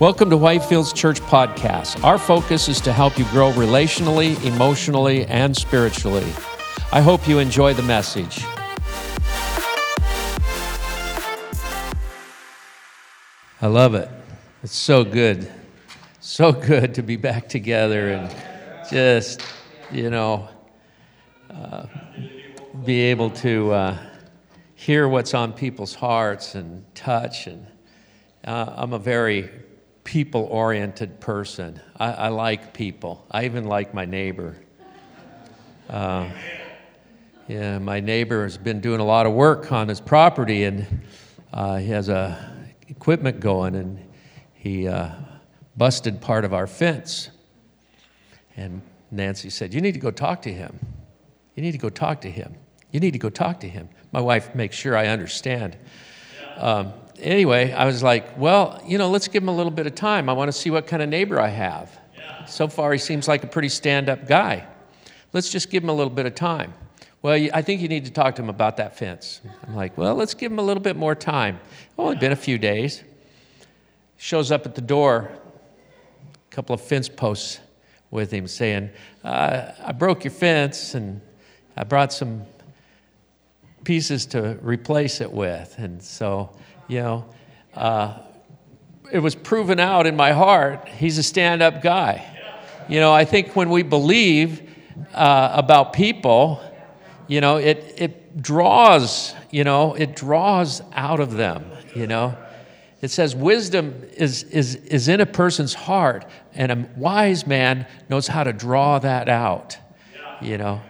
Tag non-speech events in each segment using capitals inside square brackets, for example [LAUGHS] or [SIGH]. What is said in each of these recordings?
Welcome to Whitefields Church Podcast. Our focus is to help you grow relationally, emotionally, and spiritually. I hope you enjoy the message. I love it. It's so good. So good to be back together and just, you know, uh, be able to uh, hear what's on people's hearts and touch. And uh, I'm a very people oriented person. I, I, like people. I even like my neighbor. Uh, yeah, my neighbor has been doing a lot of work on his property and uh, he has a equipment going and he uh, busted part of our fence. And Nancy said, You need to go talk to him. You need to go talk to him. You need to go talk to him. My wife makes sure I understand. Um, anyway, I was like, well, you know, let's give him a little bit of time. I want to see what kind of neighbor I have. Yeah. So far, he seems like a pretty stand up guy. Let's just give him a little bit of time. Well, I think you need to talk to him about that fence. I'm like, well, let's give him a little bit more time. Only been a few days. Shows up at the door, a couple of fence posts with him saying, uh, I broke your fence and I brought some pieces to replace it with. And so you know, uh, it was proven out in my heart he's a stand up guy. You know, I think when we believe uh, about people, you know, it, it draws, you know, it draws out of them, you know. It says wisdom is, is, is in a person's heart, and a wise man knows how to draw that out, you know.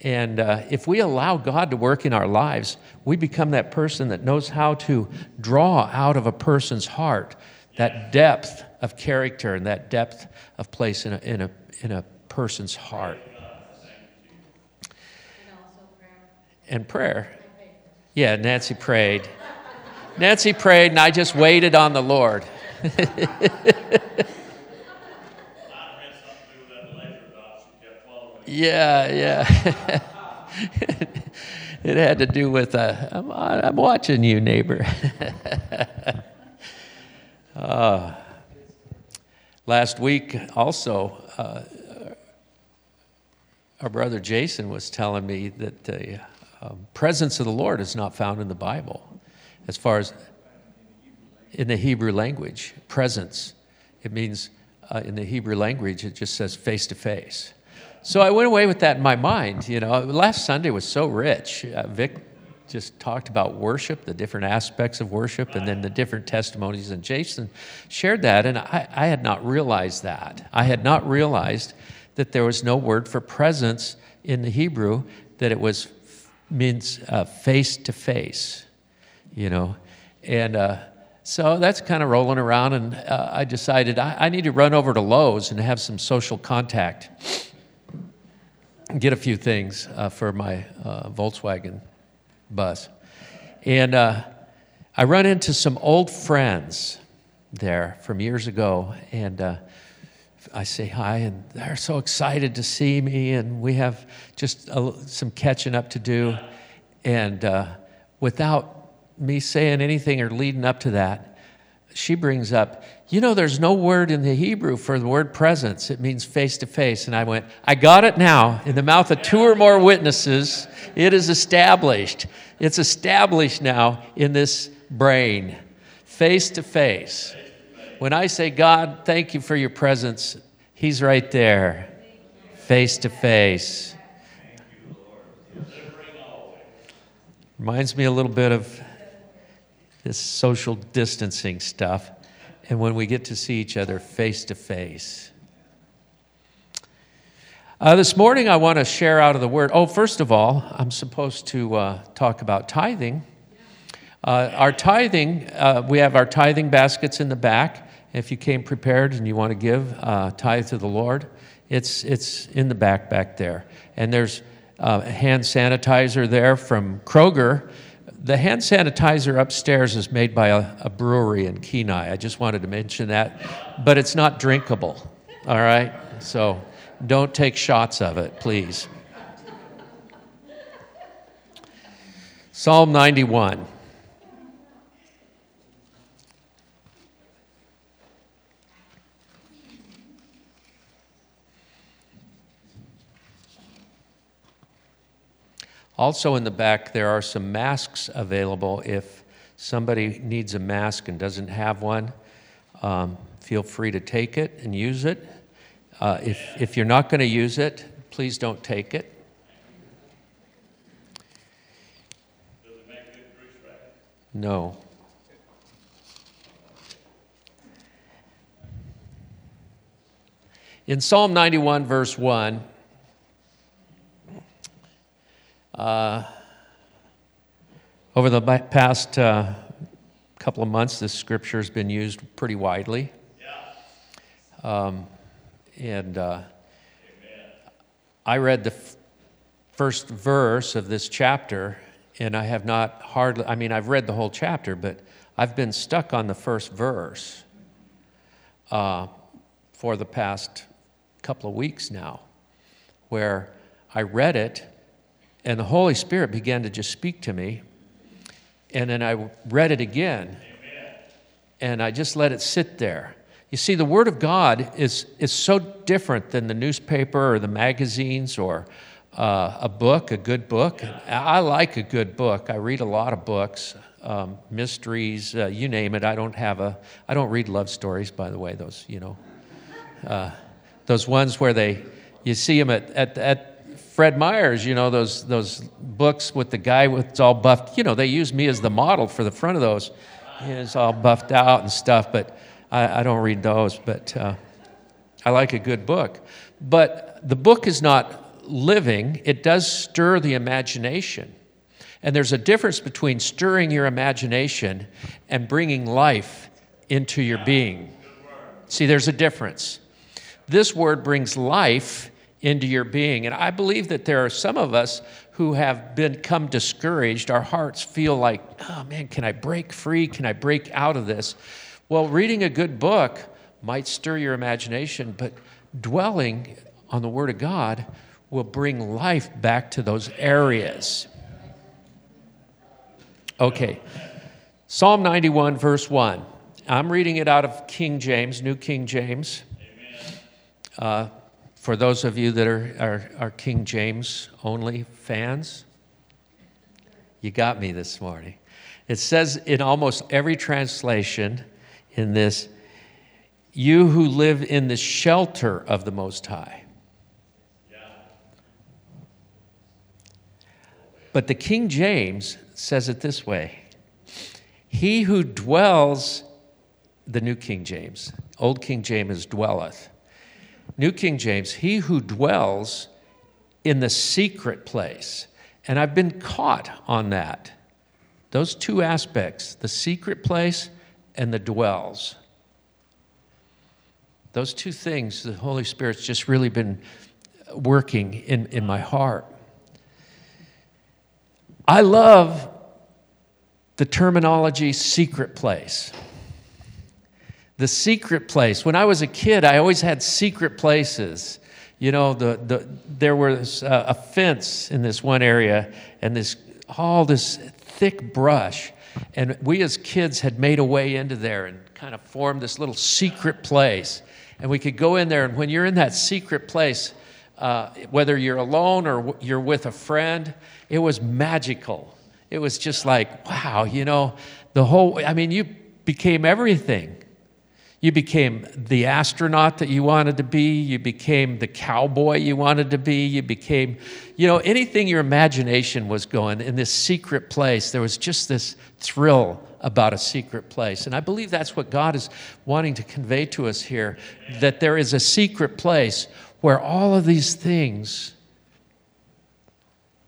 And uh, if we allow God to work in our lives, we become that person that knows how to draw out of a person's heart that depth of character and that depth of place in a, in a, in a person's heart. And prayer. Yeah, Nancy prayed. Nancy prayed, and I just waited on the Lord. [LAUGHS] Yeah, yeah. [LAUGHS] it had to do with, uh, I'm, I'm watching you, neighbor. [LAUGHS] uh, last week, also, uh, our brother Jason was telling me that the um, presence of the Lord is not found in the Bible, as far as in the Hebrew language. Presence, it means uh, in the Hebrew language, it just says face to face. So I went away with that in my mind. You know, last Sunday was so rich. Uh, Vic just talked about worship, the different aspects of worship, and then the different testimonies. And Jason shared that, and I, I had not realized that. I had not realized that there was no word for presence in the Hebrew, that it was means face to face, you know. And uh, so that's kind of rolling around, and uh, I decided I, I need to run over to Lowe's and have some social contact get a few things uh, for my uh, Volkswagen bus. And uh, I run into some old friends there from years ago, and uh, I say hi, and they're so excited to see me, and we have just a, some catching up to do. And uh, without me saying anything or leading up to that, she brings up, you know, there's no word in the Hebrew for the word presence. It means face to face. And I went, I got it now. In the mouth of two or more witnesses, it is established. It's established now in this brain, face to face. When I say, God, thank you for your presence, He's right there, face to face. Reminds me a little bit of this social distancing stuff, and when we get to see each other face to face. Uh, this morning, I want to share out of the Word. Oh, first of all, I'm supposed to uh, talk about tithing. Uh, our tithing, uh, we have our tithing baskets in the back. If you came prepared and you want to give uh, tithe to the Lord, it's, it's in the back back there. And there's uh, hand sanitizer there from Kroger the hand sanitizer upstairs is made by a, a, brewery in Kenai. I just wanted to mention that, but it's not drinkable, all right? So don't take shots of it, please. Psalm 91. Also, in the back, there are some masks available. If somebody needs a mask and doesn't have one, um, feel free to take it and use it. Uh, if, if you're not going to use it, please don't take it. No. In Psalm 91, verse 1, uh, over the past uh, couple of months, this scripture has been used pretty widely. Um, and uh, I read the f- first verse of this chapter, and I have not hardly, I mean, I've read the whole chapter, but I've been stuck on the first verse uh, for the past couple of weeks now, where I read it and the Holy Spirit began to just speak to me. And then I read it again and I just let it sit there. You see, the Word of God is, is so different than the newspaper or the magazines or uh, a book, a good book. I like a good book. I read a lot of books, um, mysteries, uh, you name it. I don't have a, I don't read love stories, by the way, those, you know. Uh, those ones where they, you see them at, at, at Fred Meyer's, you know, those, those books with the guy with all buffed, you know, they use me as the model for the front of those. It's all buffed out and stuff, but I, I don't read those, but uh, I like a good book. But the book is not living, it does stir the imagination. And there's a difference between stirring your imagination and bringing life into your being. See, there's a difference. This word brings life into your being. And I believe that there are some of us who have become discouraged. Our hearts feel like, oh man, can I break free? Can I break out of this? Well, reading a good book might stir your imagination, but dwelling on the Word of God will bring life back to those areas. Okay, Psalm 91, verse 1. I'm reading it out of King James, New King James. Uh, for those of you that are, are, are King James only fans, you got me this morning. It says in almost every translation in this, you who live in the shelter of the Most High. Yeah. But the King James says it this way He who dwells, the New King James, Old King James dwelleth. New King James, he who dwells in the secret place. And I've been caught on that. Those two aspects, the secret place and the dwells. Those two things, the Holy Spirit's just really been working in, in my heart. I love the terminology secret place the secret place. When I was a kid, I always had secret places. You know, the, the, there was a, a fence in this one area and this, all this thick brush. And we as kids had made a way into there and kind of formed this little secret place. And we could go in there, and when you're in that secret place, uh, whether you're alone or you're with a friend, it was magical. It was just like, wow, you know, the whole, I mean, you became everything. You became the astronaut that you wanted to be. You became the cowboy you wanted to be. You became, you know, anything your imagination was going in this secret place. There was just this thrill about a secret place. And I believe that's what God is wanting to convey to us here that there is a secret place where all of these things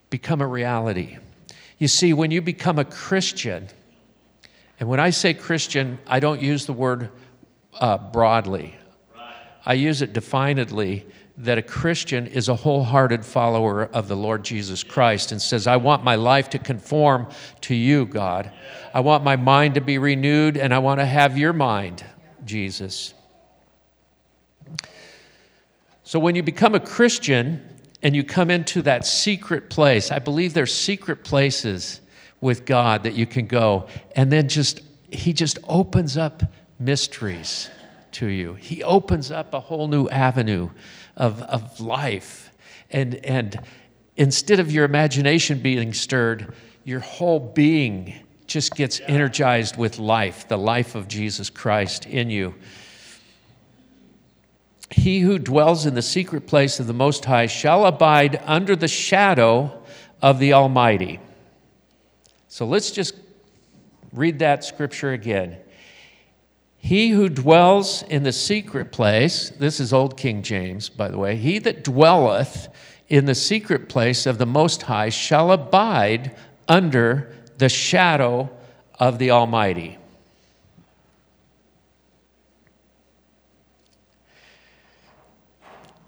become a reality. You see, when you become a Christian, and when I say Christian, I don't use the word uh, broadly. I use it definedly that a Christian is a wholehearted follower of the Lord Jesus Christ and says, I want my life to conform to you, God. I want my mind to be renewed, and I want to have your mind, Jesus. So when you become a Christian and you come into that secret place, I believe there's secret places with God that you can go, and then just, He just opens up mysteries to you. He opens up a whole new avenue of, of life. And, and instead of your imagination being stirred, your whole being just gets energized with life, the life of Jesus Christ in you. He who dwells in the secret place of the Most High shall abide under the shadow of the Almighty. So let's just read that scripture again. He who dwells in the secret place, this is Old King James, by the way, he that dwelleth in the secret place of the Most High shall abide under the shadow of the Almighty.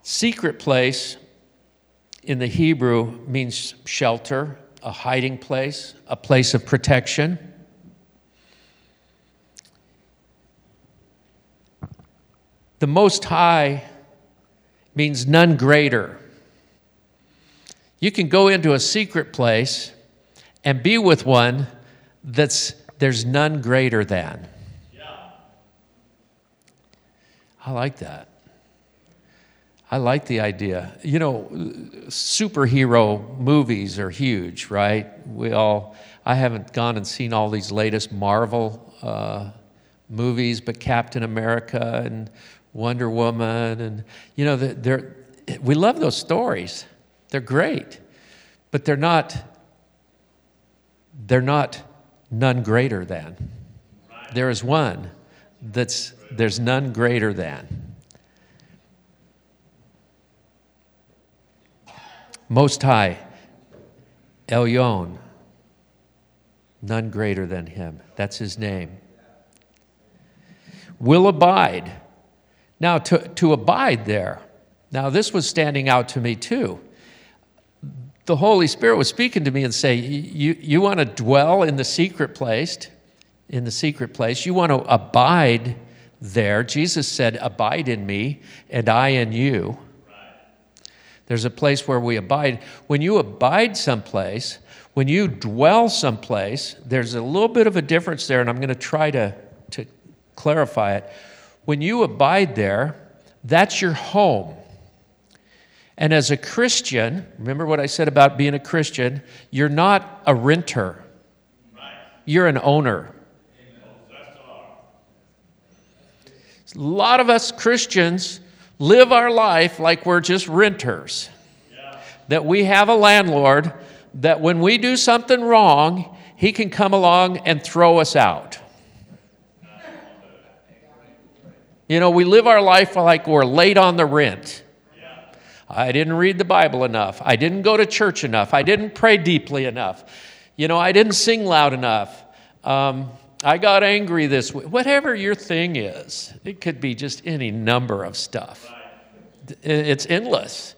Secret place in the Hebrew means shelter, a hiding place, a place of protection. The Most High means none greater. You can go into a secret place and be with one that's there's none greater than. Yeah. I like that. I like the idea. You know, superhero movies are huge, right? We all, I haven't gone and seen all these latest Marvel uh, movies, but Captain America and Wonder Woman, and you know, they're, we love those stories. They're great, but they're not. They're not none greater than. There is one that's there's none greater than. Most High, Elyon, none greater than him. That's his name. Will abide now, to, to abide there, now this was standing out to me too. The Holy Spirit was speaking to me and say, you, you want to dwell in the secret place, in the secret place, you want to abide there. Jesus said, Abide in me, and I in you. There's a place where we abide. When you abide someplace, when you dwell someplace, there's a little bit of a difference there, and I'm going to try to, to clarify it. When you abide there, that's your home. And as a Christian, remember what I said about being a Christian, you're not a renter, you're an owner. A lot of us Christians live our life like we're just renters. That we have a landlord that when we do something wrong, he can come along and throw us out. You know, we live our life like we're late on the rent. I didn't read the Bible enough. I didn't go to church enough. I didn't pray deeply enough. You know, I didn't sing loud enough. Um, I got angry this week. Whatever your thing is, it could be just any number of stuff. It's endless.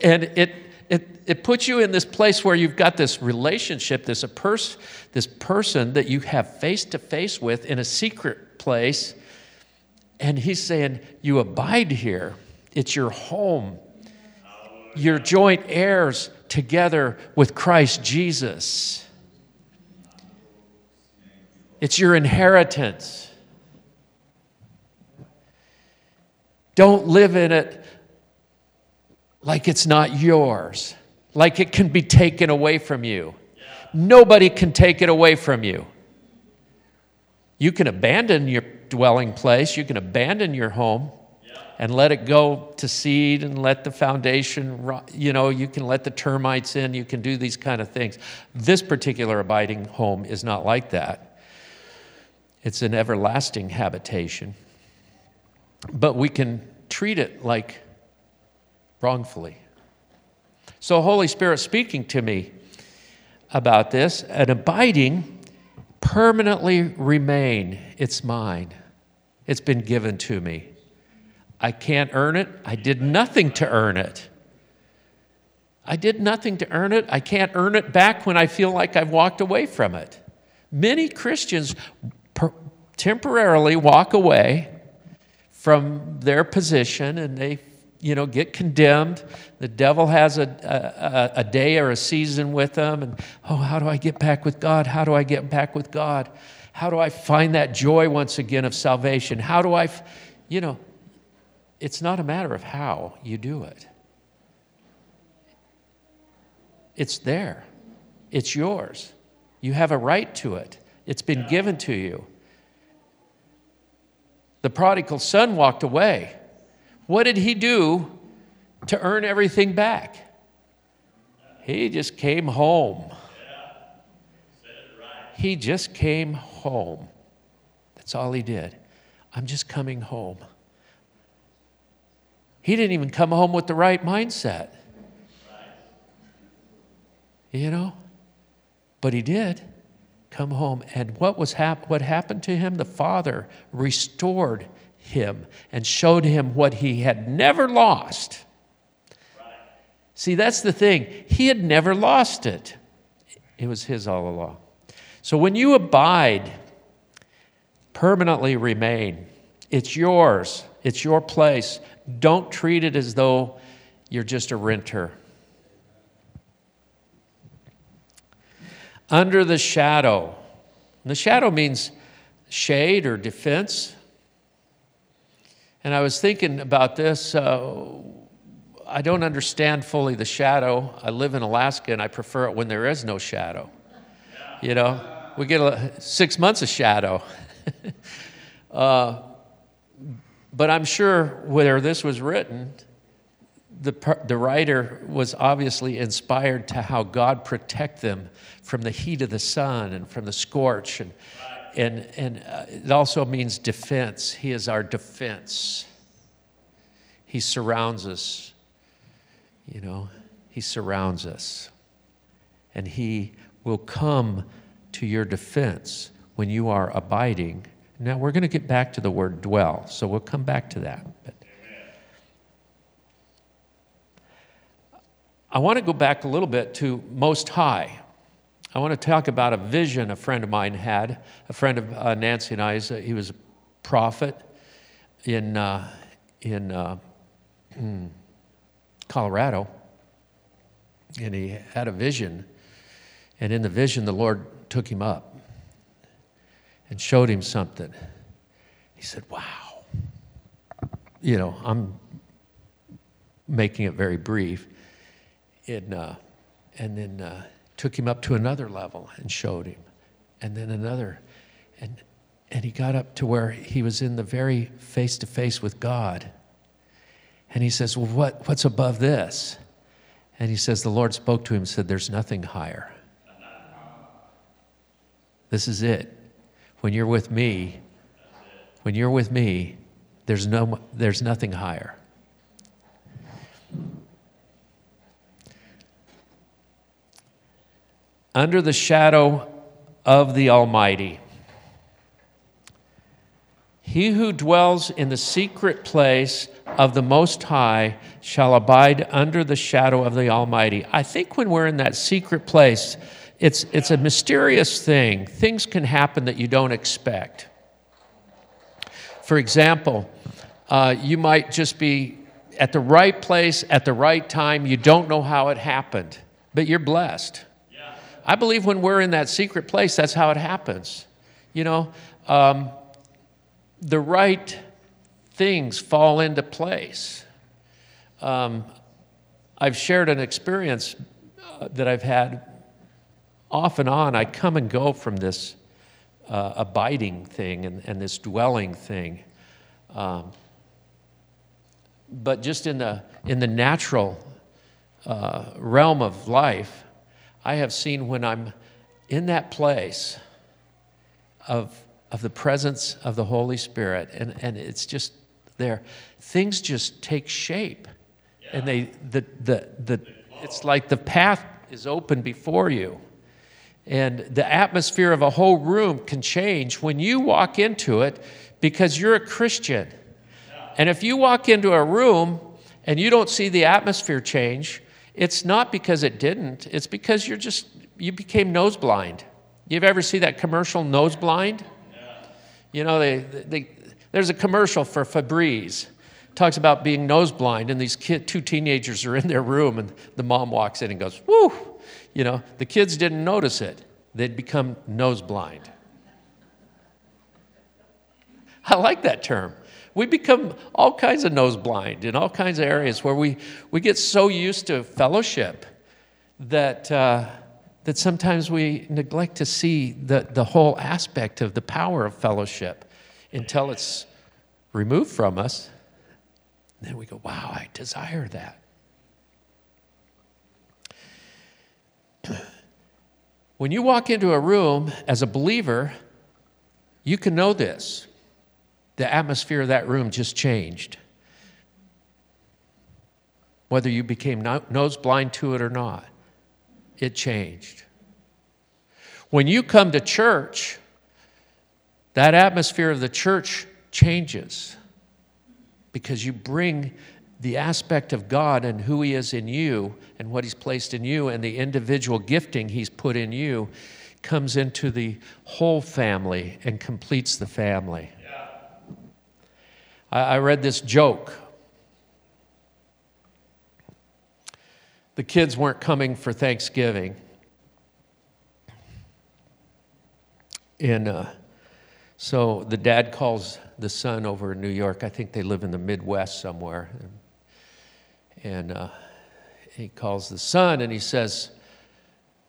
And it, it, it puts you in this place where you've got this relationship, this, a pers- this person that you have face to face with in a secret place and he's saying, You abide here, it's your home. You're joint heirs together with Christ Jesus. It's your inheritance. Don't live in it like it's not yours, like it can be taken away from you. Nobody can take it away from you. You can abandon your dwelling place. You can abandon your home and let it go to seed and let the foundation, you know, you can let the termites in, you can do these kind of things. This particular abiding home is not like that. It's an everlasting habitation. But we can treat it like wrongfully. So, Holy Spirit speaking to me about this, an abiding permanently remain. It's mine. It's been given to me. I can't earn it. I did nothing to earn it. I did nothing to earn it. I can't earn it back when I feel like I've walked away from it. Many Christians per- temporarily walk away from their position and they you know get condemned the devil has a, a, a, day or a season with them and oh how do i get back with god how do i get back with god how do I find that joy once again of salvation? How do I, you know, it's not a matter of how you do it. It's there, it's yours. You have a right to it, it's been given to you. The prodigal son walked away. What did he do to earn everything back? He just came home. He just came home. That's all he did. I'm just coming home. He didn't even come home with the right mindset. You know? But he did come home. And what, was hap- what happened to him? The Father restored him and showed him what he had never lost. See, that's the thing. He had never lost it, it was his all along. So when you abide, permanently remain, it's yours, it's your place. Don't treat it as though you're just a renter. Under the shadow. The shadow means shade or defense. And I was thinking about this. Uh, I don't understand fully the shadow. I live in Alaska and I prefer it when there is no shadow. You know, we get a, six months of shadow. [LAUGHS] uh, but I'm sure where this was written, the, the writer was obviously inspired to how God protect them from the heat of the sun and from the scorch. And, and, and uh, it also means defense. He is our defense. He surrounds us. You know, He surrounds us. And He will come to your defense when you are abiding. Now, we're going to get back to the word dwell, so we'll come back to that. But I want to go back a little bit to Most High. I want to talk about a vision a friend of mine had, a friend of uh, Nancy and I's. Uh, he was a prophet in, uh, in uh, hmm, Colorado, and he had a vision. And in the vision, the Lord took him up and showed him something. He said, Wow. You know, I'm making it very brief. And, uh, and then uh, took him up to another level and showed him, and then another. And, and he got up to where he was in the very face to face with God. And he says, Well, what, what's above this? And he says, The Lord spoke to him and said, There's nothing higher. This is it. When you're with me, when you're with me, there's, no, there's nothing higher. Under the shadow of the Almighty. He who dwells in the secret place of the Most High shall abide under the shadow of the Almighty. I think when we're in that secret place, it's, it's a mysterious thing. Things can happen that you don't expect. For example, uh, you might just be at the right place at the right time. You don't know how it happened, but you're blessed. I believe when we're in that secret place, that's how it happens. You know, um, the right things fall into place. Um, I've shared an experience uh, that I've had off and on. I come and go from this uh, abiding thing and, and, this dwelling thing. Um, but just in the, in the natural uh, realm of life, I have seen when I'm in that place of, of the presence of the Holy Spirit, and, and it's just there, things just take shape. Yeah. And they, the, the, the, it's like the path is open before you. And the atmosphere of a whole room can change when you walk into it because you're a Christian. And if you walk into a room and you don't see the atmosphere change, it's not because it didn't, it's because you're just, you became nose blind. You've ever see that commercial, nose blind? Yeah. You know, they, they, there's a commercial for Febreze. Talks about being nose blind, and these kid, two teenagers are in their room, and the mom walks in and goes, Woo! You know, the kids didn't notice it. They'd become nose blind. I like that term. We become all kinds of nose blind in all kinds of areas where we, we get so used to fellowship that, uh, that sometimes we neglect to see the, the whole aspect of the power of fellowship until it's removed from us. And then we go, wow, I desire that. When you walk into a room as a believer, you can know this. The atmosphere of that room just changed. Whether you became nose blind to it or not, it changed. When you come to church, that atmosphere of the church changes because you bring the aspect of God and who He is in you and what He's placed in you and the individual gifting He's put in you comes into the whole family and completes the family. I, I read this joke. The kids weren't coming for Thanksgiving. And uh, so the dad calls the son over in New York. I think they live in the Midwest somewhere. And, and uh, he calls the son and he says,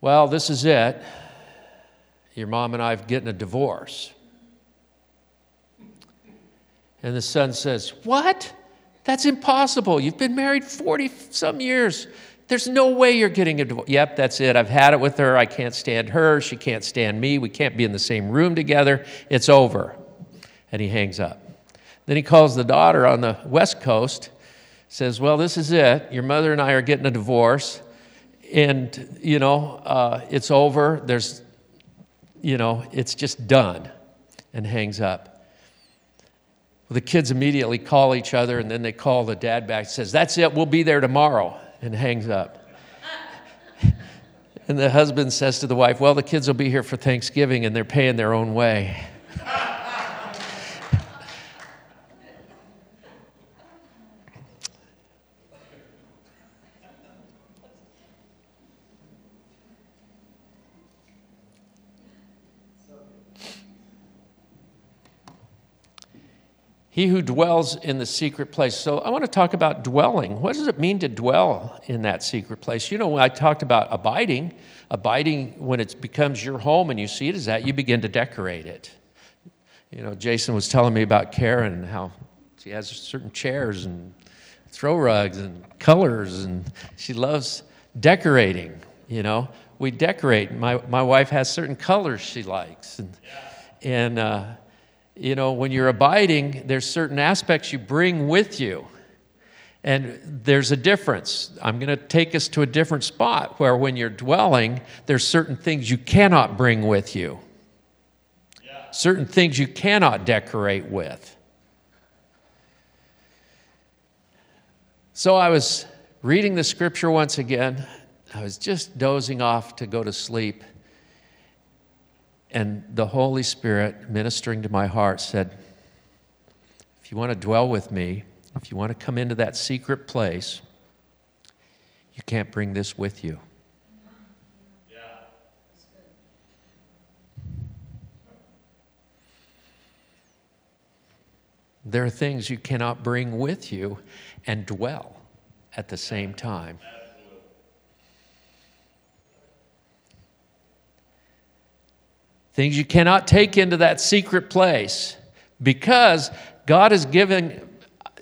Well, this is it. Your mom and I have getting a divorce. And the son says, What? That's impossible. You've been married 40 some years. There's no way you're getting a divorce. Yep, that's it. I've had it with her. I can't stand her. She can't stand me. We can't be in the same room together. It's over. And he hangs up. Then he calls the daughter on the West Coast, says, Well, this is it. Your mother and I are getting a divorce. And, you know, uh, it's over. There's, you know, it's just done. And hangs up. Well, the kids immediately call each other, and then they call the dad back. and Says, "That's it. We'll be there tomorrow." and hangs up. and the husband says to the wife, Well, the kids will be here for Thanksgiving and they're paying their own way. He who dwells in the secret place. So I want to talk about dwelling. What does it mean to dwell in that secret place? You know, when I talked about abiding, abiding when it becomes your home and you see it as that, you begin to decorate it. You know, Jason was telling me about Karen how she has certain chairs and throw rugs and colors, and she loves decorating. You know, we decorate. My, my wife has certain colors she likes. And, and uh, you know, when you're abiding, there's certain aspects you bring with you. And there's a difference. I'm going to take us to a different spot where when you're dwelling, there's certain things you cannot bring with you. Yeah. Certain things you cannot decorate with. So I was reading the scripture once again. I was just dozing off to go to sleep. And the Holy Spirit, ministering to my heart, said, If you want to dwell with me, if you want to come into that secret place, you can't bring this with you. There are things you cannot bring with you and dwell at the same time. Things you cannot take into that secret place because God is giving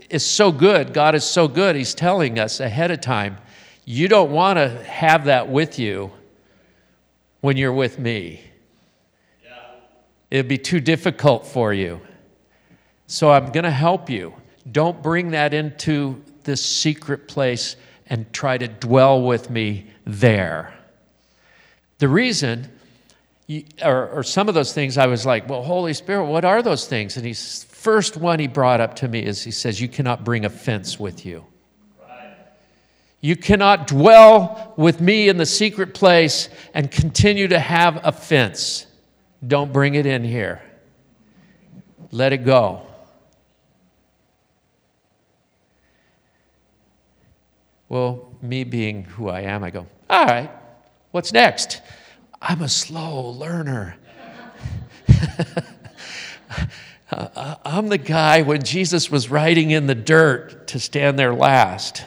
is so good. God is so good. He's telling us ahead of time, you don't want to have that with you when you're with me. Yeah. It'd be too difficult for you. So I'm going to help you. Don't bring that into this secret place and try to dwell with me there. The reason or, or some of those things, I was like, well, Holy Spirit, what are those things? And he's first one he brought up to me is he says, You cannot bring offense with you. You cannot dwell with me in the secret place and continue to have offense. Don't bring it in here. Let it go. Well, me being who I am, I go, all right, what's next? I'm a slow learner. [LAUGHS] I'm the guy when Jesus was riding in the dirt to stand there last.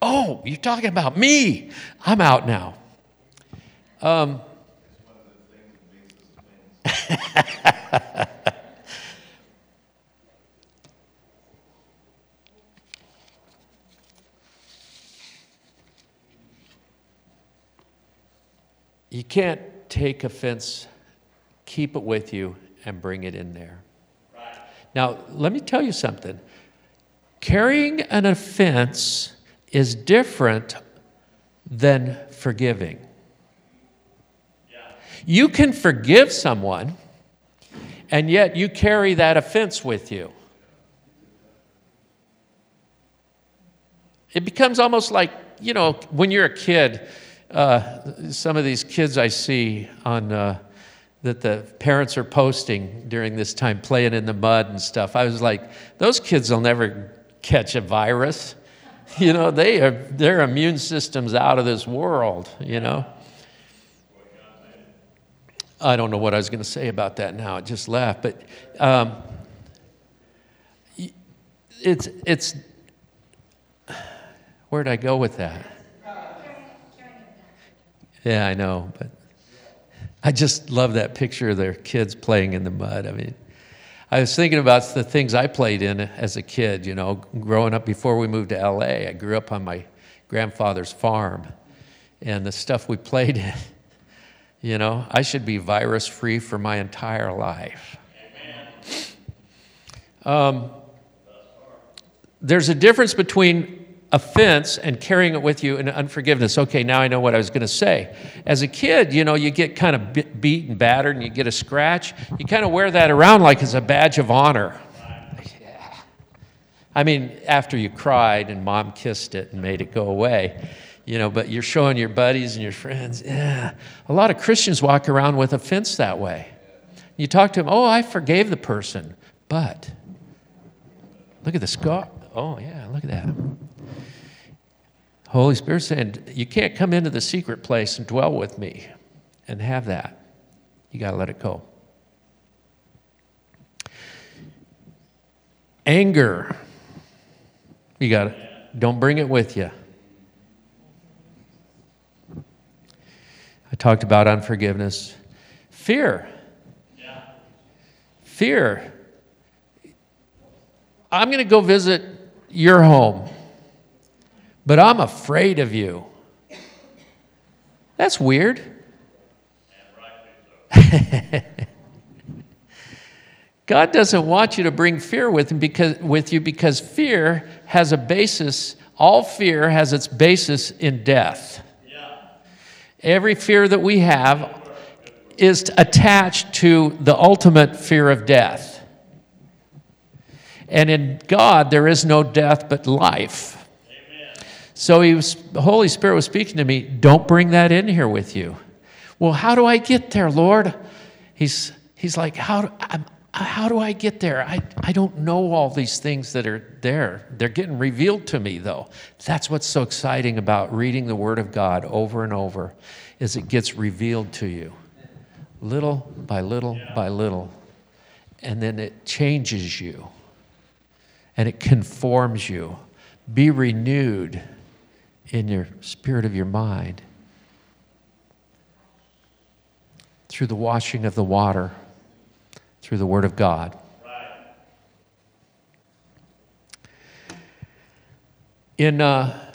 Oh, you're talking about me. I'm out now. Um, [LAUGHS] [LAUGHS] you can't take offense, keep it with you, and bring it in there. Right. Now, let me tell you something. Carrying an offense is different than forgiving. Yeah. You can forgive someone, and yet you carry that offense with you. It becomes almost like, you know, when you're a kid, uh, some of these kids I see on uh, that the parents are posting during this time, playing in the mud and stuff. I was like, those kids will never catch a virus. [LAUGHS] You know, they are, their immune system's out of this world, you know. I don't know what I was going to say about that now. It just left. But um, it's, it's, where'd I go with that? Yeah, I know, but I just love that picture of their kids playing in the mud. I mean, I was thinking about the things I played in as a kid, you know, growing up before we moved to LA. I grew up on my grandfather's farm and the stuff we played in. [LAUGHS] You know, I should be virus free for my entire life. Um, there's a difference between offense and carrying it with you in unforgiveness. Okay, now I know what I was going to say. As a kid, you know, you get kind of beat and battered and you get a scratch. You kind of wear that around like it's a badge of honor. I mean, after you cried and mom kissed it and made it go away, you know, but you're showing your buddies and your friends, yeah. A lot of Christians walk around with offense that way. You talk to them, oh, I forgave the person, but look at the scar. Oh, yeah, look at that. Holy Spirit saying, You can't come into the secret place and dwell with me and have that. You got to let it go. Anger. You got to, don't bring it with you. I talked about unforgiveness. Fear. Fear. I'm going to go visit your home but I'm afraid of you. That's weird. [LAUGHS] God doesn't want you to bring fear with him because with you because fear has a basis, all fear has its basis in death. Yeah. Every fear that we have is attached to the ultimate fear of death. And in God there is no death but life. So he was, the Holy Spirit was speaking to me, don't bring that in here with you. Well, how do I get there, Lord? He's, he's like, how, how do I get there? I, I don't know all these things that are there. They're getting revealed to me, though. That's what's so exciting about reading the Word of God over and over, is it gets revealed to you, little by little by little. And then it changes you, and it conforms you. Be renewed in your spirit of your mind through the washing of the water, through the Word of God. In uh,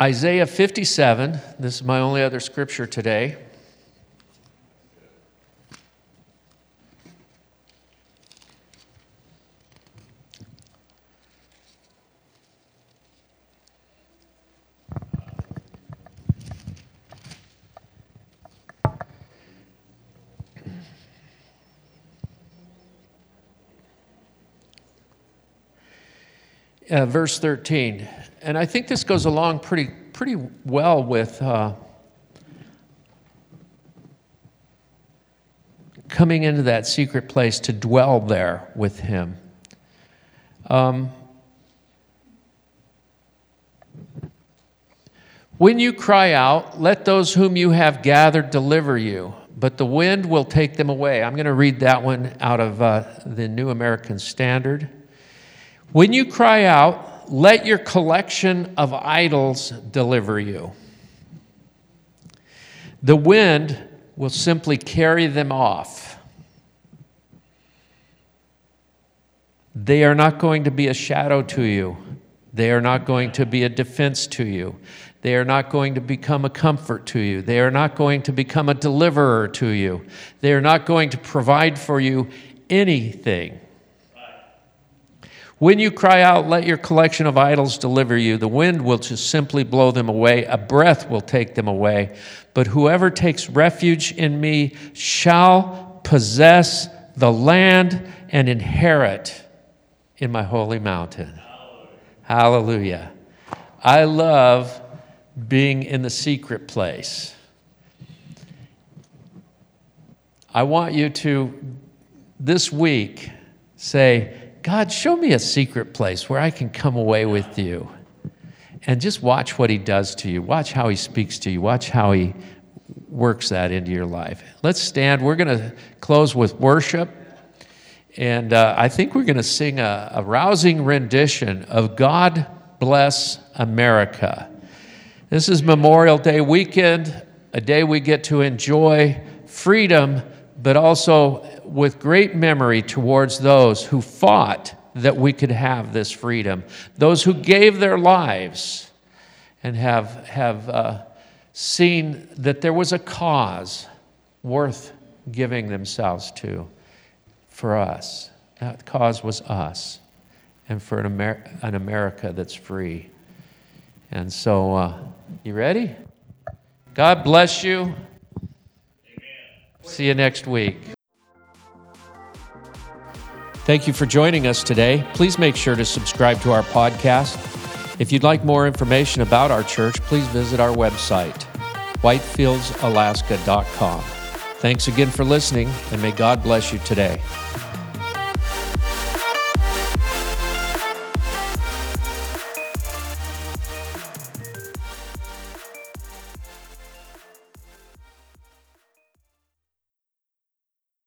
Isaiah 57, this is my only other scripture today. Uh, verse 13. And I think this goes along pretty, pretty well with uh, coming into that secret place to dwell there with Him. Um, when you cry out, let those whom you have gathered deliver you, but the wind will take them away. I'm going to read that one out of uh, the New American Standard. When you cry out, let your collection of idols deliver you. The wind will simply carry them off. They are not going to be a shadow to you. They are not going to be a defense to you. They are not going to become a comfort to you. They are not going to become a deliverer to you. They are not going to provide for you anything. When you cry out, let your collection of idols deliver you, the wind will just simply blow them away, a breath will take them away. But whoever takes refuge in me shall possess the land and inherit in my holy mountain. Hallelujah. I love being in the secret place. I want you to, this week, say, God, show me a secret place where I can come away with you. And just watch what he does to you. Watch how he speaks to you. Watch how he works that into your life. Let's stand. We're going to close with worship. And uh, I think we're going to sing a, a rousing rendition of God Bless America. This is Memorial Day weekend, a day we get to enjoy freedom, but also with great memory towards those who fought that we could have this freedom, those who gave their lives and have, have uh, seen that there was a cause worth giving themselves to for us. That cause was us and for an, Amer- an America that's free. And so, uh, you ready? God bless you. See you next week. Thank you for joining us today. Please make sure to subscribe to our podcast. If you'd like more information about our church, please visit our website, whitefieldsalaska.com. Thanks again for listening, and may God bless you today.